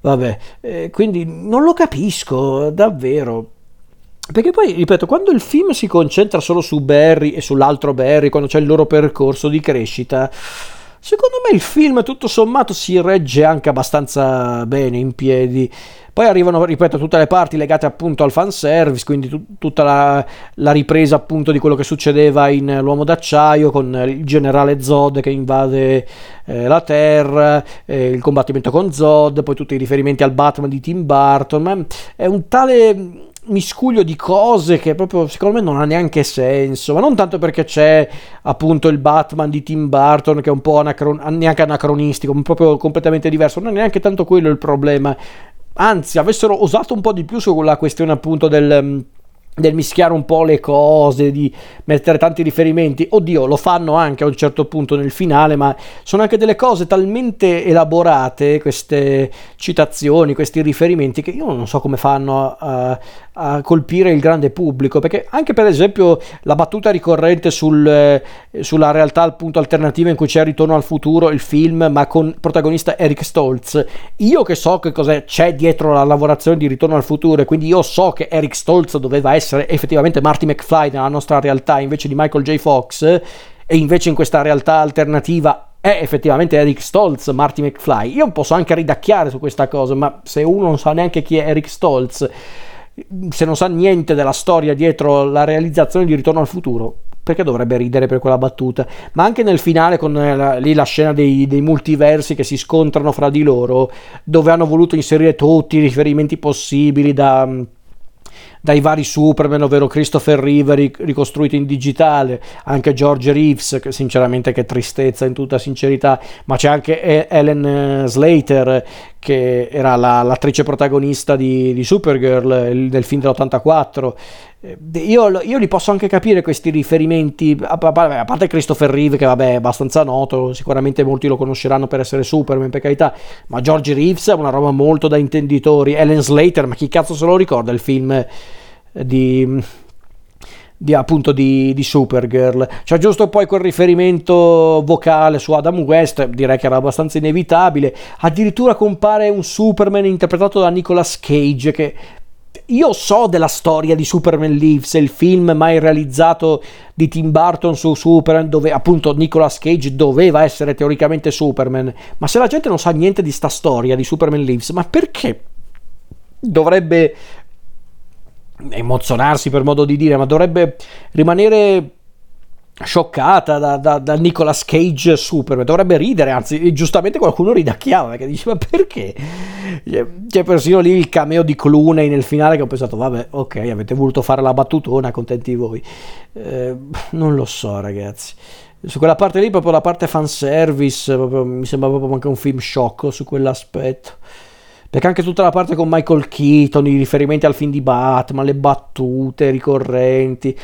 Vabbè, eh, quindi non lo capisco, davvero. Perché poi, ripeto, quando il film si concentra solo su Barry e sull'altro Barry, quando c'è il loro percorso di crescita, secondo me il film tutto sommato si regge anche abbastanza bene in piedi. Poi arrivano, ripeto, tutte le parti legate appunto al fanservice, quindi tu, tutta la, la, ripresa appunto di quello che succedeva in L'Uomo d'Acciaio con il generale Zod che invade eh, la Terra, eh, il combattimento con Zod, poi tutti i riferimenti al Batman di Tim Burton, è un tale miscuglio di cose che proprio secondo me non ha neanche senso, ma non tanto perché c'è appunto il Batman di Tim Burton che è un po' anacron- neanche anacronistico, proprio completamente diverso, non è neanche tanto quello il problema, anzi avessero osato un po' di più sulla questione appunto del del mischiare un po' le cose, di mettere tanti riferimenti. Oddio, lo fanno anche a un certo punto nel finale, ma sono anche delle cose talmente elaborate, queste citazioni, questi riferimenti, che io non so come fanno a, a colpire il grande pubblico. Perché anche per esempio la battuta ricorrente sul, sulla realtà appunto alternativa in cui c'è Ritorno al futuro, il film, ma con protagonista Eric Stoltz. Io che so che cos'è c'è dietro la lavorazione di Ritorno al futuro, e quindi io so che Eric Stoltz doveva essere essere effettivamente Marty McFly nella nostra realtà invece di Michael J. Fox e invece in questa realtà alternativa è effettivamente Eric Stoltz, Marty McFly. Io posso anche ridacchiare su questa cosa, ma se uno non sa neanche chi è Eric Stoltz, se non sa niente della storia dietro la realizzazione di Ritorno al futuro, perché dovrebbe ridere per quella battuta? Ma anche nel finale con la, lì la scena dei, dei, multiversi che si scontrano fra di loro, dove hanno voluto inserire tutti i riferimenti possibili da dai vari Superman, ovvero Christopher Reeve ricostruito in digitale, anche George Reeves, che sinceramente che tristezza in tutta sincerità, ma c'è anche Ellen eh, Slater che era la, l'attrice protagonista di, di Supergirl del film dell'84 eh, io, io, li posso anche capire questi riferimenti, a, parte Christopher Reeve che vabbè è abbastanza noto, sicuramente molti lo conosceranno per essere Superman per carità, ma George Reeves è una roba molto da intenditori, Ellen Slater, ma chi cazzo se lo ricorda il film di, di appunto di, di, Supergirl. C'è giusto poi quel riferimento vocale su Adam West, direi che era abbastanza inevitabile. Addirittura compare un Superman interpretato da Nicolas Cage che io so della storia di Superman Lives, il film mai realizzato di Tim Burton su Superman, dove appunto Nicolas Cage doveva essere teoricamente Superman. Ma se la gente non sa niente di sta storia di Superman Lives, ma perché dovrebbe emozionarsi per modo di dire, ma dovrebbe rimanere scioccata da, da, da, Nicolas Cage Superman. Dovrebbe ridere anzi giustamente qualcuno ridacchiava perché diceva perché? C'è persino lì il cameo di Clooney nel finale che ho pensato vabbè ok avete voluto fare la battutona contenti voi. Eh, non lo so ragazzi. Su quella parte lì proprio la parte fanservice proprio, mi sembra proprio anche un film sciocco su quell'aspetto. Perché anche tutta la parte con Michael Keaton, i riferimenti al film di Batman, le battute ricorrenti,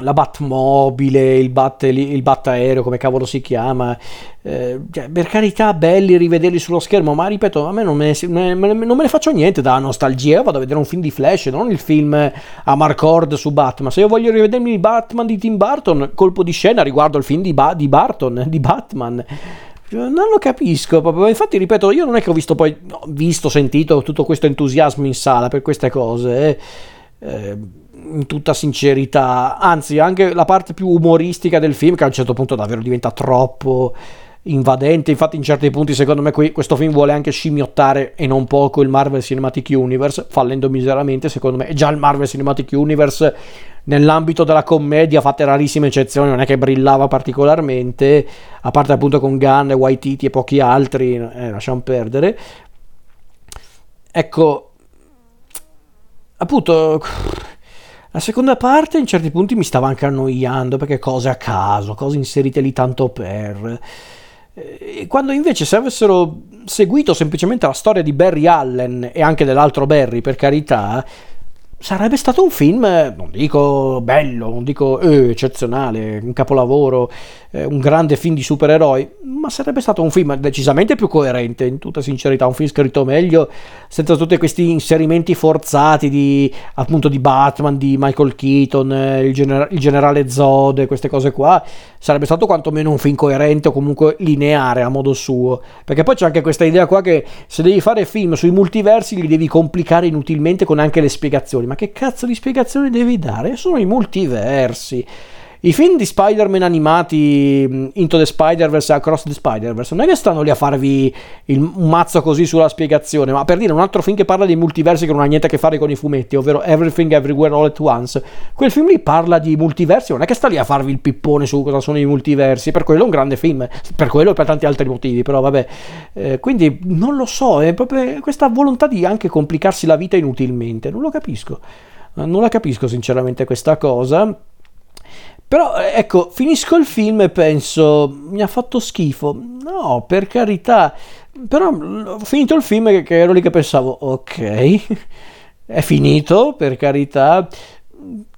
la Batmobile, il Bat, il bat aereo, come cavolo si chiama, eh, cioè, per carità, belli rivederli sullo schermo, ma ripeto, a me non me, ne, non me ne faccio niente da nostalgia. Io vado a vedere un film di Flash, non il film a Marcord su Batman. Se io voglio rivedermi il Batman di Tim Burton, colpo di scena riguardo il film di, ba- di Burton, di Batman. Non lo capisco proprio. Infatti, ripeto, io non è che ho visto poi, ho visto, sentito tutto questo entusiasmo in sala per queste cose. Eh. In tutta sincerità, anzi, anche la parte più umoristica del film, che a un certo punto davvero diventa troppo. invadente. Infatti, in certi punti, secondo me, qui, questo film vuole anche scimmiottare e non poco il Marvel Cinematic Universe, fallendo miseramente, secondo me. Già il Marvel Cinematic Universe, nell'ambito della commedia, fatte rarissime eccezioni, non è che brillava particolarmente, a parte appunto con Gunn, Waititi e pochi altri, eh, lasciamo perdere. Ecco, appunto la seconda parte in certi punti mi stava anche annoiando perché cose a caso, cose inserite lì tanto per. E quando invece se avessero seguito semplicemente la storia di Barry Allen e anche dell'altro Barry, per carità, sarebbe stato un film, non dico bello, non dico eh, eccezionale, un capolavoro, eh, un grande film di supereroi, ma sarebbe stato un film decisamente più coerente, in tutta sincerità, un film scritto meglio, senza tutti questi inserimenti forzati di, appunto, di Batman, di Michael Keaton, eh, il, gener- il, generale Zod, queste cose qua, sarebbe stato quantomeno un film coerente o comunque lineare a modo suo, perché poi c'è anche questa idea qua che se devi fare film sui multiversi li devi complicare inutilmente con anche le spiegazioni, ma che cazzo di spiegazioni devi dare? Sono i multiversi. I film di Spider-Man animati Into the Spider-Verse e Across the Spider-Verse non è che stanno lì a farvi il, un mazzo così sulla spiegazione, ma per dire un altro film che parla di multiversi che non ha niente a che fare con i fumetti, ovvero Everything Everywhere All at Once. Quel film lì parla di multiversi, non è che sta lì a farvi il pippone su cosa sono i multiversi, per quello è un grande film, per quello e per tanti altri motivi, però vabbè. Eh, quindi non lo so, è proprio questa volontà di anche complicarsi la vita inutilmente, non lo capisco. Non la capisco sinceramente questa cosa. Però eh, ecco, finisco il film e penso, mi ha fatto schifo. No, per carità. Però ho finito il film che ero lì che pensavo, ok, è finito, per carità.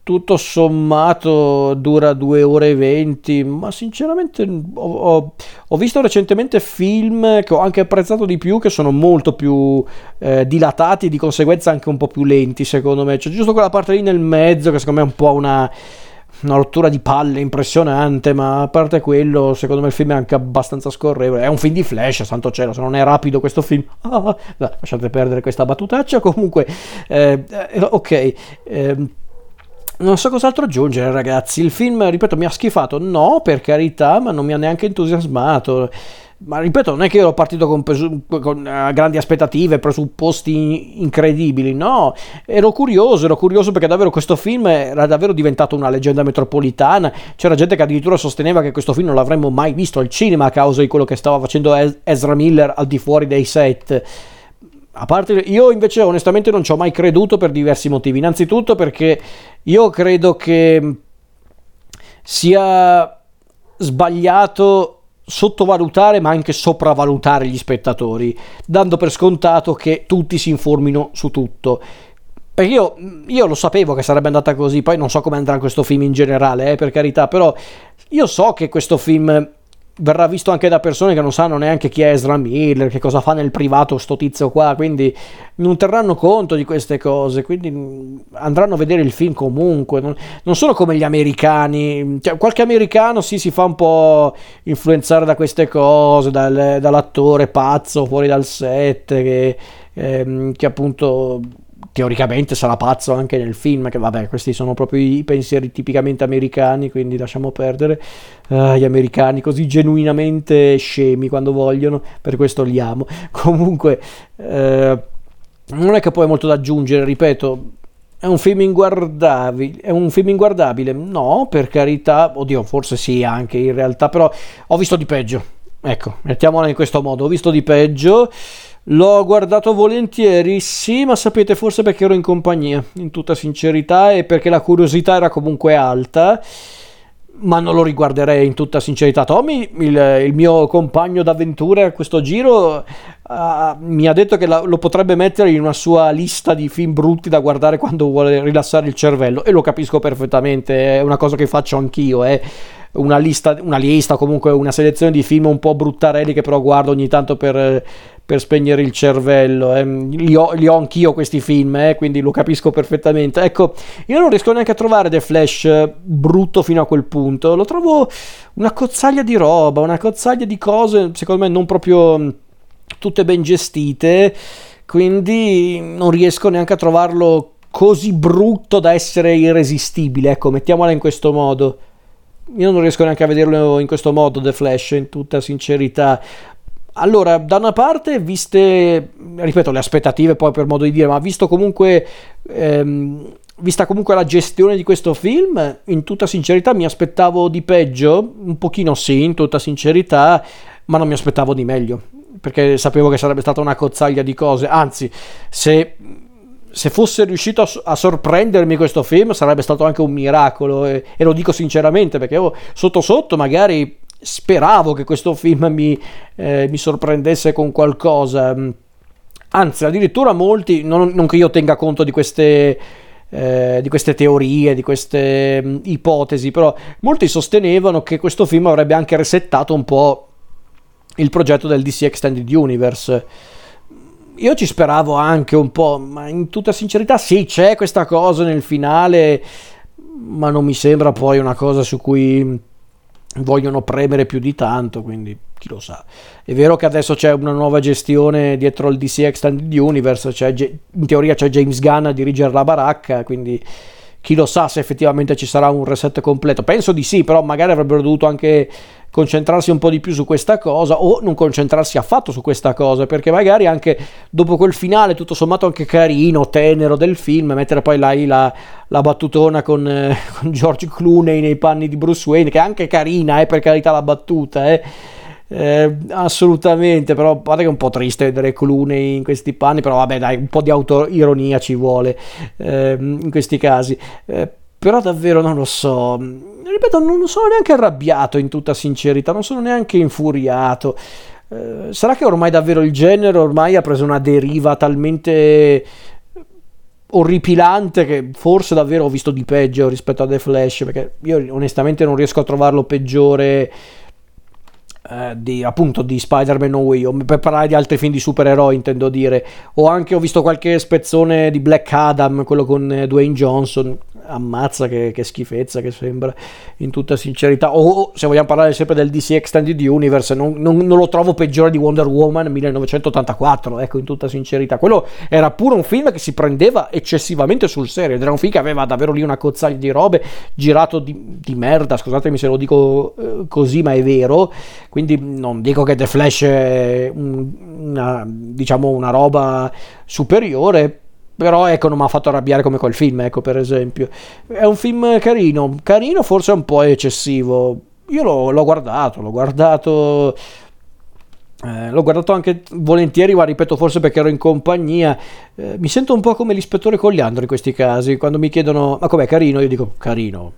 Tutto sommato dura 2 ore e 20, ma sinceramente ho, ho, ho, visto recentemente film che ho anche apprezzato di più, che sono molto più eh, dilatati e di conseguenza anche un po' più lenti, secondo me. C'è giusto quella parte lì nel mezzo che secondo me è un po' una una rottura di palle impressionante, ma a parte quello, secondo me il film è anche abbastanza scorrevole. È un film di flash, santo cielo, se non è rapido questo film. Ah, lasciate perdere questa battutaccia. Comunque, eh, eh, ok. Eh, non so cos'altro aggiungere, ragazzi. Il film, ripeto, mi ha schifato. No, per carità, ma non mi ha neanche entusiasmato ma ripeto, non è che ero partito con, presu- con uh, grandi aspettative, presupposti incredibili, no, ero curioso, ero curioso perché davvero questo film era davvero diventato una leggenda metropolitana, c'era gente che addirittura sosteneva che questo film non l'avremmo mai visto al cinema a causa di quello che stava facendo Ezra Miller al di fuori dei set. A parte, io invece onestamente non ci ho mai creduto per diversi motivi. Innanzitutto perché io credo che sia sbagliato sottovalutare ma anche sopravvalutare gli spettatori, dando per scontato che tutti si informino su tutto. Perché io, io, lo sapevo che sarebbe andata così, poi non so come andrà questo film in generale, eh, per carità, però io so che questo film verrà visto anche da persone che non sanno neanche chi è Ezra Miller, che cosa fa nel privato sto tizio qua, quindi non terranno conto di queste cose, quindi mm, andranno a vedere il film comunque, non, non sono come gli americani, cioè, qualche americano sì si fa un po' influenzare da queste cose, dal, dall'attore pazzo fuori dal set che, ehm, che appunto teoricamente sarà pazzo anche nel film, che vabbè, questi sono proprio i pensieri tipicamente americani, quindi lasciamo perdere uh, gli americani così genuinamente scemi quando vogliono, per questo li amo. Comunque, uh, non è che poi è molto da aggiungere, ripeto, è un film inguardabile, è un film inguardabile? No, per carità, oddio, forse sì anche in realtà, però ho visto di peggio. Ecco, mettiamola in questo modo, ho visto di peggio. L'ho guardato volentieri, sì, ma sapete forse perché ero in compagnia, in tutta sincerità, e perché la curiosità era comunque alta, ma non lo riguarderei in tutta sincerità. Tommy, il, il mio compagno d'avventure a questo giro, uh, mi ha detto che la, lo potrebbe mettere in una sua lista di film brutti da guardare quando vuole rilassare il cervello, e lo capisco perfettamente, è una cosa che faccio anch'io, eh una lista, una lista, comunque una selezione di film un po' bruttarelli che però guardo ogni tanto per, per spegnere il cervello. Eh. Li, ho, li, ho, anch'io questi film, eh, quindi lo capisco perfettamente. Ecco, io non riesco neanche a trovare The Flash eh, brutto fino a quel punto. Lo trovo una cozzaglia di roba, una cozzaglia di cose, secondo me non proprio mm, tutte ben gestite. Quindi non riesco neanche a trovarlo così brutto da essere irresistibile. Ecco, mettiamola in questo modo. io non riesco neanche a vederlo in questo modo The Flash, in tutta sincerità. Allora, da una parte, viste, ripeto, le aspettative poi per modo di dire, ma visto comunque, ehm, vista comunque la gestione di questo film, in tutta sincerità mi aspettavo di peggio, un pochino sì, in tutta sincerità, ma non mi aspettavo di meglio, perché sapevo che sarebbe stata una cozzaglia di cose, anzi, se se fosse riuscito a, a, sorprendermi questo film sarebbe stato anche un miracolo e, e, lo dico sinceramente perché io sotto sotto magari speravo che questo film mi, eh, mi sorprendesse con qualcosa. Anzi addirittura molti non, non, che io tenga conto di queste eh, di queste teorie, di queste mh, ipotesi, però molti sostenevano che questo film avrebbe anche resettato un po' il progetto del DC Extended Universe. Io ci speravo anche un po', ma in tutta sincerità sì, c'è questa cosa nel finale, ma non mi sembra poi una cosa su cui vogliono premere più di tanto, quindi chi lo sa. È vero che adesso c'è una nuova gestione dietro il DC Extended Universe, in teoria c'è James Gunn a dirigere la baracca, quindi chi lo sa se effettivamente ci sarà un reset completo. Penso di sì, però magari avrebbero dovuto anche concentrarsi un po' di più su questa cosa o non concentrarsi affatto su questa cosa perché magari anche dopo quel finale tutto sommato anche carino, tenero del film mettere poi là la, la battutona con, eh, con, George Clooney nei panni di Bruce Wayne che è anche carina eh, per carità la battuta eh. Eh, assolutamente, però guarda che è un po' triste vedere Clooney in questi panni, però vabbè dai, un po' di autoironia ci vuole eh, in questi casi. Eh, però davvero non lo so. Ripeto, non sono neanche arrabbiato in tutta sincerità, non sono neanche infuriato. Eh, sarà che ormai davvero il genere ormai ha preso una deriva talmente orripilante che forse davvero ho visto di peggio rispetto a The Flash, perché io onestamente non riesco a trovarlo peggiore eh, di, appunto di Spider-Man No Way Home per parlare di altri film di supereroi intendo dire. O anche ho visto qualche spezzone di Black Adam quello con eh, Dwayne Johnson ammazza che, che, schifezza che sembra in tutta sincerità. O se vogliamo parlare sempre del DC Extended Universe non, non, non, lo trovo peggiore di Wonder Woman 1984 ecco in tutta sincerità. Quello era pure un film che si prendeva eccessivamente sul serio. Era un film che aveva davvero lì una cozzaglia di robe girato di, di merda scusatemi se lo dico eh, così ma è vero. Quindi non dico che The Flash è un, una, diciamo una roba superiore però ecco non mi ha fatto arrabbiare come quel film ecco per esempio è un film carino carino forse un po' eccessivo io l'ho, l'ho guardato l'ho guardato eh, l'ho guardato anche volentieri, ma ripeto, forse perché ero in compagnia. Eh, mi sento un po' come l'ispettore Cogliandro in questi casi, quando mi chiedono: Ma com'è carino? Io dico: Carino,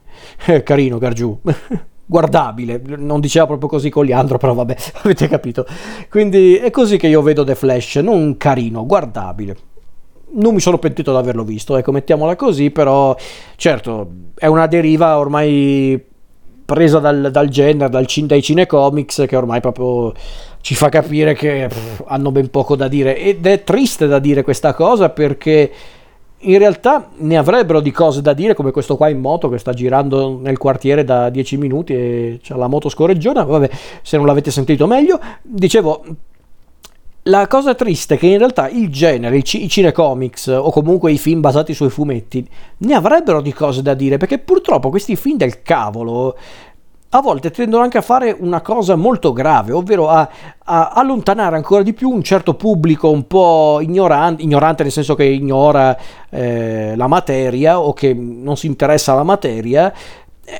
carino, Gargiù. guardabile, non diceva proprio così Coliandro, però vabbè, avete capito. Quindi è così che io vedo The Flash, non carino, guardabile non mi sono pentito di averlo visto, ecco, mettiamola così, però certo è una deriva ormai presa dal, dal genere, dal, dai cinecomics, che ormai proprio ci fa capire che pff, hanno ben poco da dire. Ed è triste da dire questa cosa perché in realtà ne avrebbero di cose da dire, come questo qua in moto che sta girando nel quartiere da 10 minuti e c'ha la moto scorreggiona. Vabbè, se non l'avete sentito meglio, dicevo la cosa triste è che in realtà il genere, i, cinecomics o comunque i film basati sui fumetti ne avrebbero di cose da dire perché purtroppo questi film del cavolo a volte tendono anche a fare una cosa molto grave, ovvero a, a, allontanare ancora di più un certo pubblico un po' ignorante, ignorante nel senso che ignora eh, la materia o che non si interessa alla materia,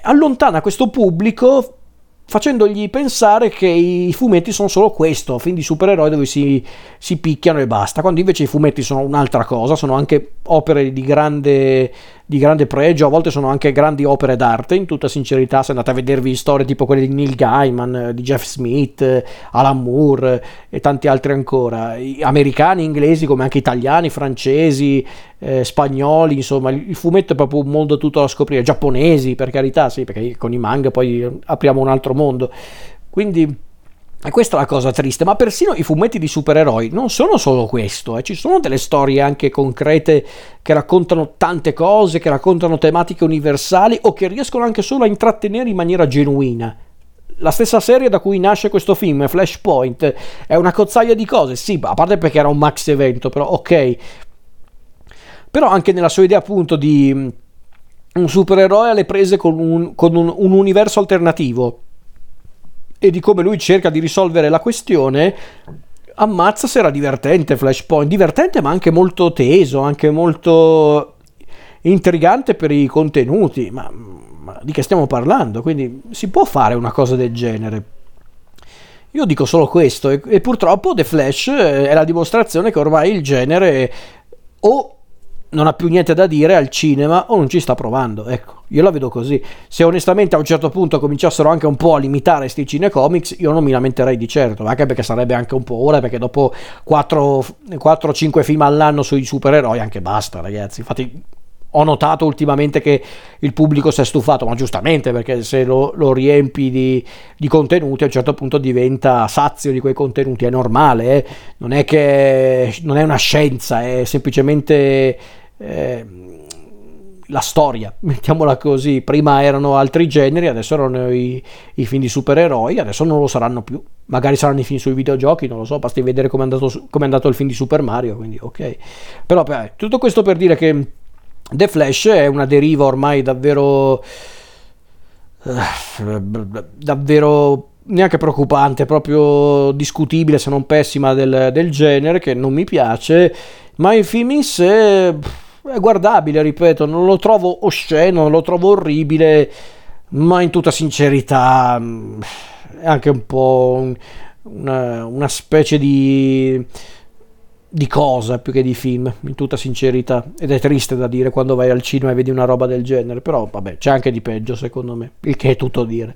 allontana questo pubblico facendogli pensare che i fumetti sono solo questo, film di supereroi dove si, si, picchiano e basta, quando invece i fumetti sono un'altra cosa, sono anche opere di grande, di grande pregio, a volte sono anche grandi opere d'arte, in tutta sincerità, se andate a vedervi storie tipo quelle di Neil Gaiman, di Jeff Smith, Alan Moore e tanti altri ancora, americani, inglesi come anche italiani, francesi, eh, spagnoli, insomma, il fumetto è proprio un mondo tutto da scoprire, giapponesi per carità, sì, perché con i manga poi apriamo un altro mondo. Quindi e questa è la cosa triste, ma persino i fumetti di supereroi non sono solo questo, eh. ci sono delle storie anche concrete che raccontano tante cose, che raccontano tematiche universali o che riescono anche solo a intrattenere in maniera genuina. La stessa serie da cui nasce questo film, Flashpoint, è una cozzaglia di cose, sì, a parte perché era un max evento, però ok. Però anche nella sua idea appunto di un supereroe alle prese con, un, con un, un universo alternativo e di come lui cerca di risolvere la questione ammazza se era divertente Flashpoint, divertente ma anche molto teso, anche molto intrigante per i contenuti, ma, ma, di che stiamo parlando? Quindi si può fare una cosa del genere. Io dico solo questo e, e purtroppo The Flash è la dimostrazione che ormai il genere o non ha più niente da dire al cinema o non ci sta provando. Ecco, io la vedo così. Se onestamente a un certo punto cominciassero anche un po' a limitare sti cinecomics, io non mi lamenterei di certo, anche perché sarebbe anche un po' ora, perché dopo 4-5 film all'anno sui supereroi anche basta, ragazzi. Infatti ho notato ultimamente che il pubblico si è stufato, ma giustamente perché se lo, lo riempi di, di, contenuti a un certo punto diventa sazio di quei contenuti, è normale, eh? non è che non è una scienza, è semplicemente eh, la storia, mettiamola così, prima erano altri generi, adesso erano i, i, film di supereroi, adesso non lo saranno più, magari saranno i film sui videogiochi, non lo so, basti vedere come è andato, com'è andato il film di Super Mario, quindi ok. Però beh, tutto questo per dire che The Flash è una deriva ormai davvero eh, davvero neanche preoccupante, proprio discutibile se non pessima del, del, genere che non mi piace, ma il film in sé è guardabile, ripeto, non lo trovo osceno, non lo trovo orribile, ma in tutta sincerità è anche un po' una, una specie di di cosa più che di film, in tutta sincerità. Ed è triste da dire quando vai al cinema e vedi una roba del genere, però vabbè, c'è anche di peggio secondo me, il che è tutto dire.